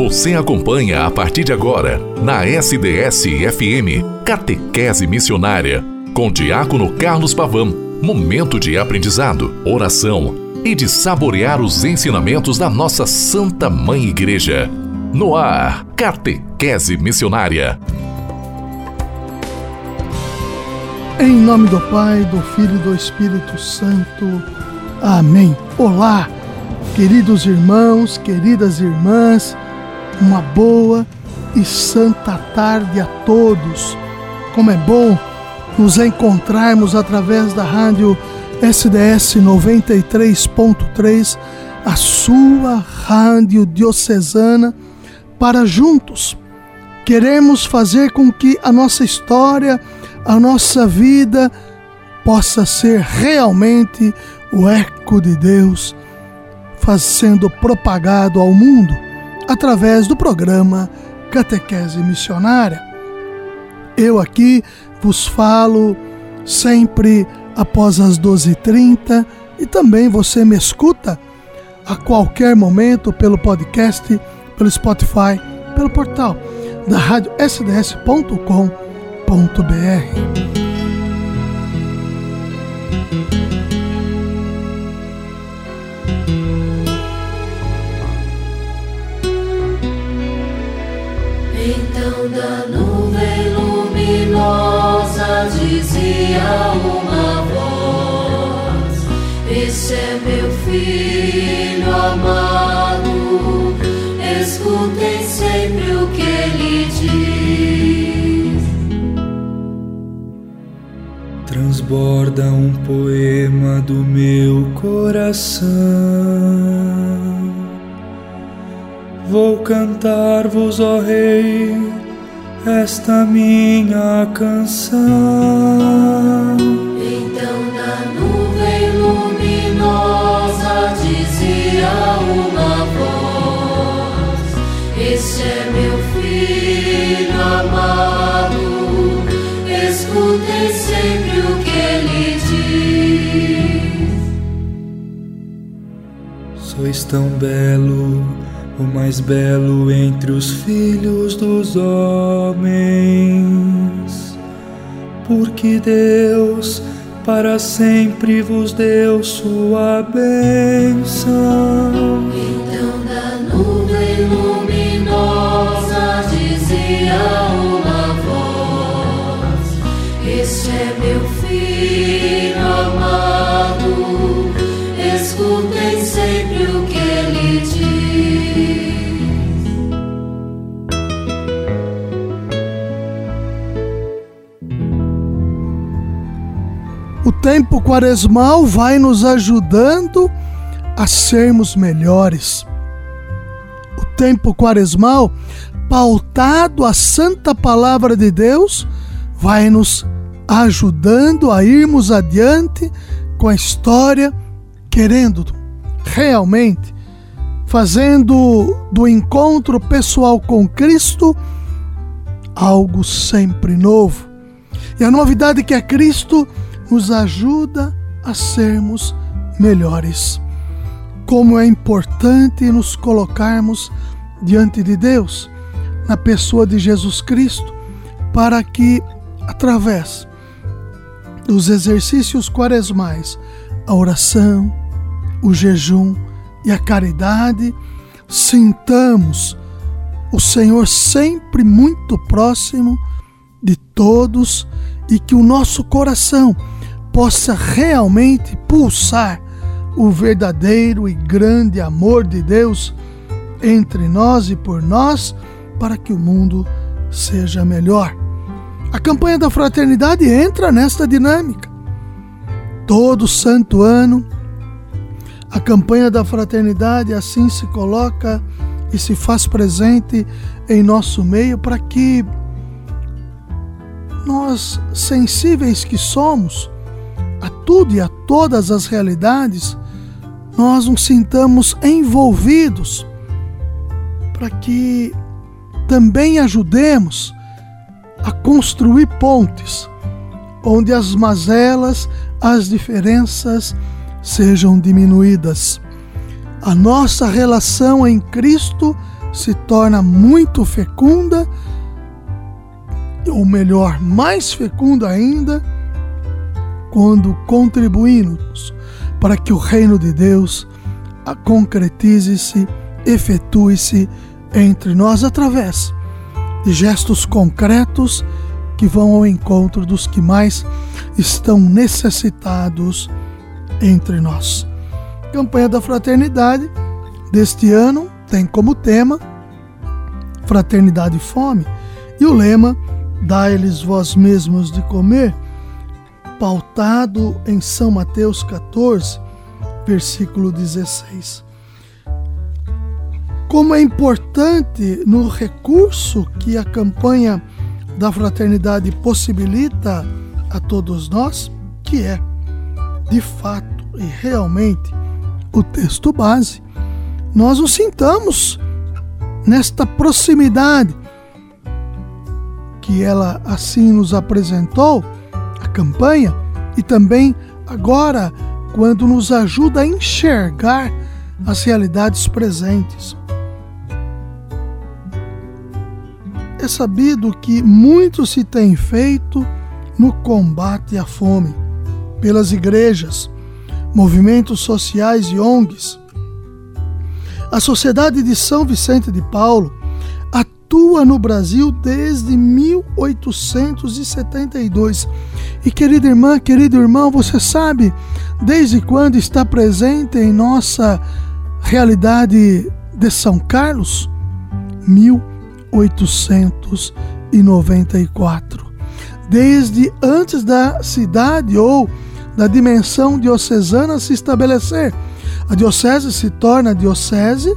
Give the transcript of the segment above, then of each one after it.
Você acompanha a partir de agora, na SDS-FM, Catequese Missionária, com Diácono Carlos Pavão. Momento de aprendizado, oração e de saborear os ensinamentos da nossa Santa Mãe Igreja. No ar, Catequese Missionária. Em nome do Pai, do Filho e do Espírito Santo. Amém. Olá, queridos irmãos, queridas irmãs uma boa e santa tarde a todos. Como é bom nos encontrarmos através da rádio SDS 93.3, a sua rádio diocesana, para juntos queremos fazer com que a nossa história, a nossa vida possa ser realmente o eco de Deus, sendo propagado ao mundo através do programa Catequese Missionária. Eu aqui vos falo sempre após as 12h30 e também você me escuta a qualquer momento pelo podcast, pelo Spotify, pelo portal da rádio sds.com.br. dizia uma voz: Este é meu filho amado, escutem sempre o que ele diz. Transborda um poema do meu coração. Vou cantar-vos, ó Rei, esta minha canção. Então na nuvem luminosa dizia uma voz: Este é meu filho amado, escutem sempre o que ele diz. Sois tão belo o mais belo entre os filhos dos homens, porque Deus para sempre vos deu sua bênção. Então tempo quaresmal vai nos ajudando a sermos melhores. O tempo quaresmal, pautado a santa palavra de Deus, vai nos ajudando a irmos adiante com a história, querendo realmente fazendo do encontro pessoal com Cristo algo sempre novo. E a novidade que é Cristo nos ajuda a sermos melhores. Como é importante nos colocarmos diante de Deus, na pessoa de Jesus Cristo, para que, através dos exercícios quaresmais, a oração, o jejum e a caridade, sintamos o Senhor sempre muito próximo de todos e que o nosso coração possa realmente pulsar o verdadeiro e grande amor de Deus entre nós e por nós, para que o mundo seja melhor. A campanha da fraternidade entra nesta dinâmica. Todo santo ano, a campanha da fraternidade assim se coloca e se faz presente em nosso meio para que nós, sensíveis que somos, a tudo e a todas as realidades, nós nos sintamos envolvidos para que também ajudemos a construir pontes onde as mazelas, as diferenças sejam diminuídas. A nossa relação em Cristo se torna muito fecunda, ou melhor, mais fecunda ainda, quando contribuímos para que o reino de Deus concretize-se, efetue-se entre nós através de gestos concretos que vão ao encontro dos que mais estão necessitados entre nós. A campanha da fraternidade deste ano tem como tema Fraternidade e Fome e o lema Dá-lhes vós mesmos de comer, pautado em São Mateus 14, versículo 16. Como é importante no recurso que a campanha da fraternidade possibilita a todos nós, que é, de fato e realmente, o texto base, nós o sintamos nesta proximidade que ela assim nos apresentou, campanha, e também agora quando nos ajuda a enxergar as realidades presentes. É sabido que muito se tem feito no combate à fome pelas igrejas, movimentos sociais e ONGs. A Sociedade de São Vicente de Paulo atua no Brasil desde 1872. E querida irmã, querido irmão, você sabe desde quando está presente em nossa realidade de São Carlos? 1894. Desde antes da cidade ou da dimensão diocesana se estabelecer. A diocese se torna diocese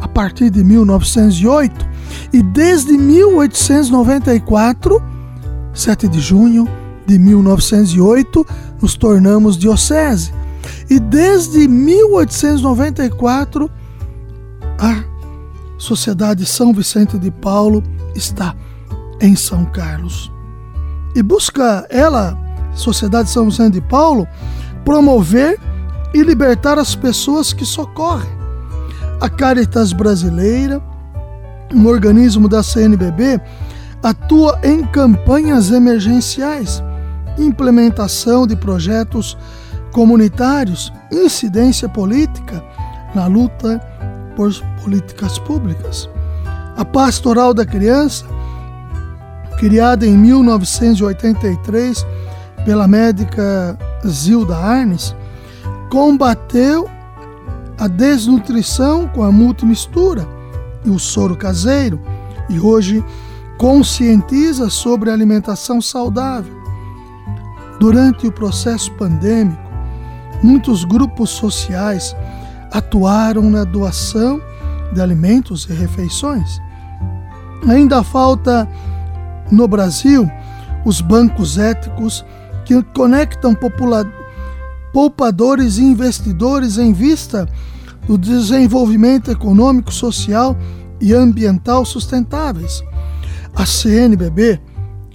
a partir de 1908 e desde 1894, 7 de junho de 1908, nos tornamos diocese. E desde 1894, a Sociedade São Vicente de Paulo está em São Carlos. E busca ela, Sociedade São Vicente de Paulo, promover e libertar as pessoas que socorrem. A Caritas Brasileira, um organismo da CNBB, atua em campanhas emergenciais, implementação de projetos comunitários, incidência política na luta por políticas públicas. A Pastoral da Criança, criada em 1983 pela médica Zilda Arnes, combateu a desnutrição com a multimistura e o soro caseiro e hoje conscientiza sobre alimentação saudável. Durante o processo pandêmico, muitos grupos sociais atuaram na doação de alimentos e refeições. Ainda falta no Brasil os bancos éticos que conectam poupadores e investidores em vista do desenvolvimento econômico, social e ambiental sustentáveis. A CNBB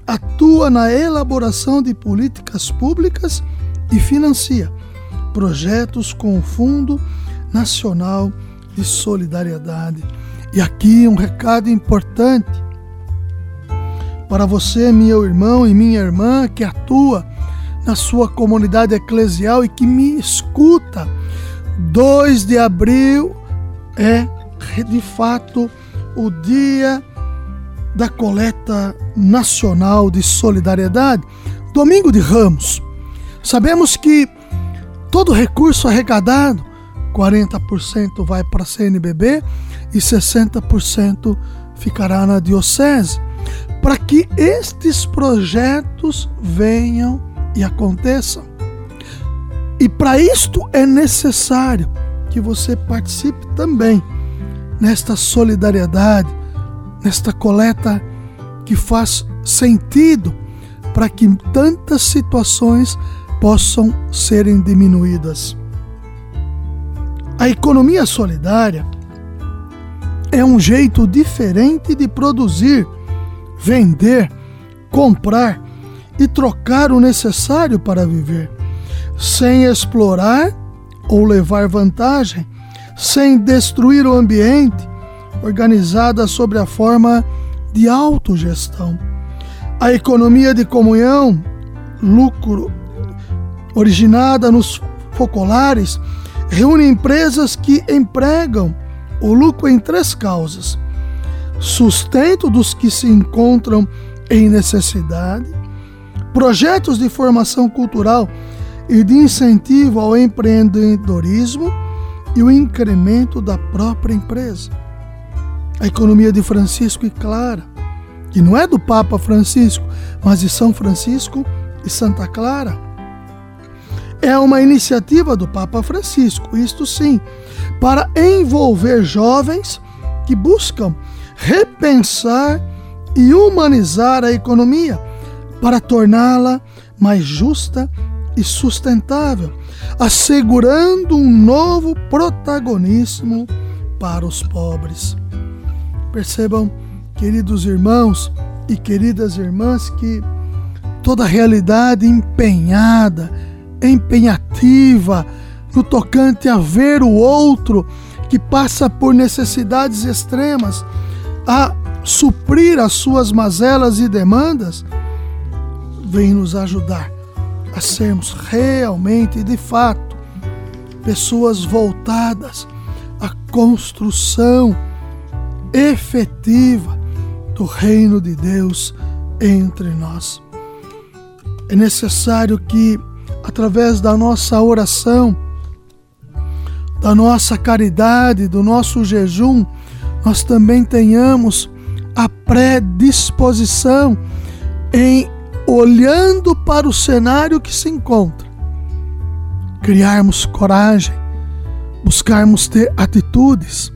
atua na elaboração de políticas públicas e financia projetos com o Fundo Nacional de Solidariedade. E aqui um recado importante para você, meu irmão e minha irmã, que atua na sua comunidade eclesial e que me escuta 2 de abril é de fato o dia da coleta nacional de solidariedade, domingo de Ramos. Sabemos que todo recurso arrecadado, 40% vai para a CNBB e 60% ficará na diocese, para que estes projetos venham e aconteçam. E para isto é necessário que você participe também nesta solidariedade, nesta coleta que faz sentido para que tantas situações possam serem diminuídas. A economia solidária é um jeito diferente de produzir, vender, comprar e trocar o necessário para viver sem explorar ou levar vantagem, sem destruir o ambiente organizada sobre a forma de autogestão. A economia de comunhão, lucro, originada nos focolares, reúne empresas que empregam o lucro em três causas: sustento dos que se encontram em necessidade, projetos de formação cultural e de incentivo ao empreendedorismo e o incremento da própria empresa. A economia de Francisco e Clara, que não é do Papa Francisco, mas de São Francisco e Santa Clara, é uma iniciativa do Papa Francisco, isto sim, para envolver jovens que buscam repensar e humanizar a economia para torná-la mais justa e sustentável, assegurando um novo protagonismo para os pobres. Percebam, queridos irmãos e queridas irmãs, que toda realidade empenhada, empenhativa no tocante a ver o outro que passa por necessidades extremas, a suprir as suas mazelas e demandas, vem nos ajudar a sermos realmente, de fato, pessoas voltadas à construção efetiva do reino de Deus entre nós. É necessário que, através da nossa oração, da nossa caridade, do nosso jejum, nós também tenhamos a predisposição em olhando para o cenário que se encontra, criarmos coragem, buscarmos ter atitudes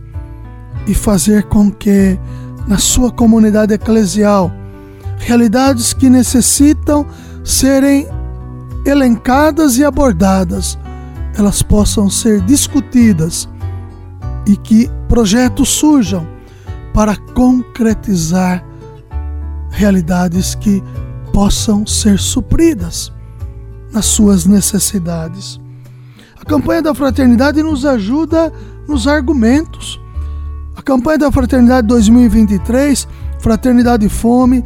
e fazer com que na sua comunidade eclesial realidades que necessitam serem elencadas e abordadas, elas possam ser discutidas e que projetos surjam para concretizar realidades que possam ser supridas nas suas necessidades. A campanha da fraternidade nos ajuda nos argumentos. A campanha da fraternidade 2023, Fraternidade e Fome,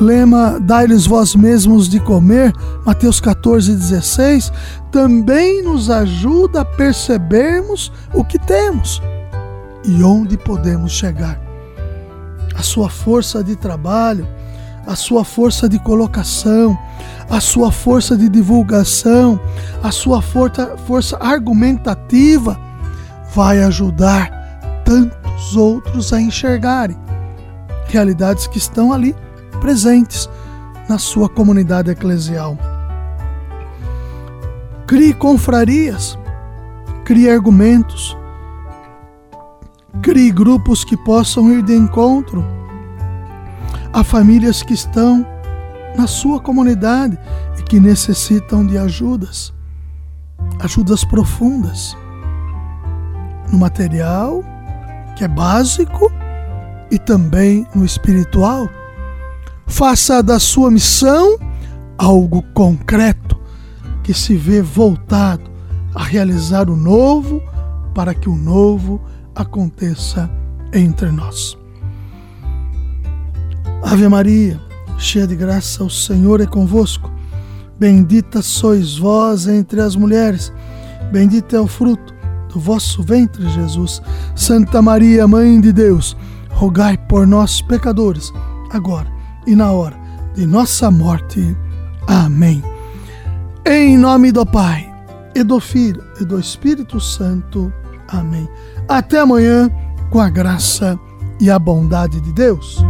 lema Dai-lhes vós mesmos de comer, Mateus 14, 16, também nos ajuda a percebermos o que temos e onde podemos chegar. A sua força de trabalho, a sua força de colocação, a sua força de divulgação, a sua força, força argumentativa vai ajudar tantos outros a enxergarem realidades que estão ali presentes na sua comunidade eclesial. Crie confrarias, crie argumentos, crie grupos que possam ir de encontro a famílias que estão na sua comunidade e que necessitam de ajudas, ajudas profundas, no material, que é básico, e também no espiritual. Faça da sua missão algo concreto que se vê voltado a realizar o novo para que o novo aconteça entre nós. Ave Maria, cheia de graça, o Senhor é convosco. Bendita sois vós entre as mulheres, bendito é o fruto do vosso ventre, Jesus. Santa Maria, Mãe de Deus, rogai por nós, pecadores, agora e na hora de nossa morte. Amém. Em nome do Pai, e do Filho, e do Espírito Santo. Amém. Até amanhã, com a graça e a bondade de Deus.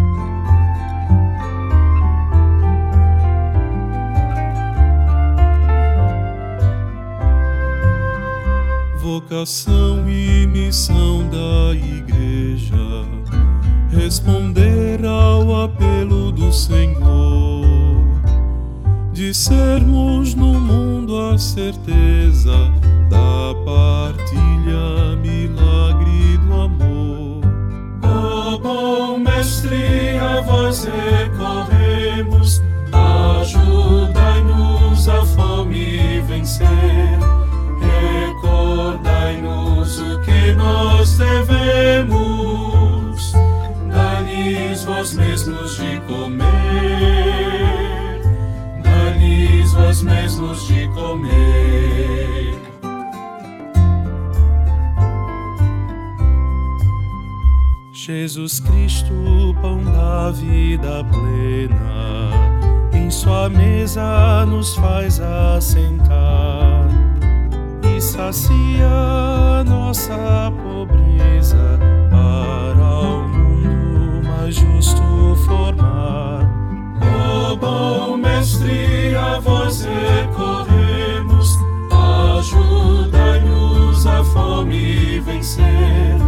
Vocação e missão da Igreja, responder ao apelo do Senhor, de sermos no mundo a certeza vida plena, em sua mesa nos faz assentar e sacia nossa pobreza para o mundo mais justo formar. Ó oh, bom mestre, a vós recorremos, ajuda-nos a fome vencer.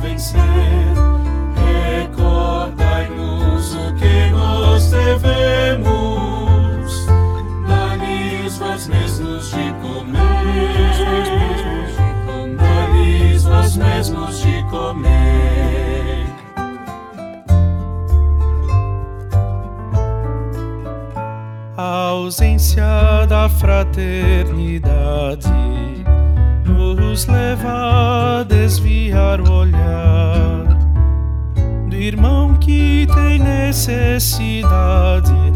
vencer. Recordai-nos o que nós devemos, dá-lhes vós mesmos de comer, dá-lhes vós mesmos de comer. A ausência da fraternidade nos leva a desviar desviar o olhar do irmão que tem necessidade.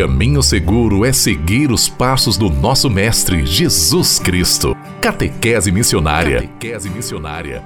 caminho seguro é seguir os passos do nosso Mestre Jesus Cristo. Catequese Missionária. Catequese Missionária.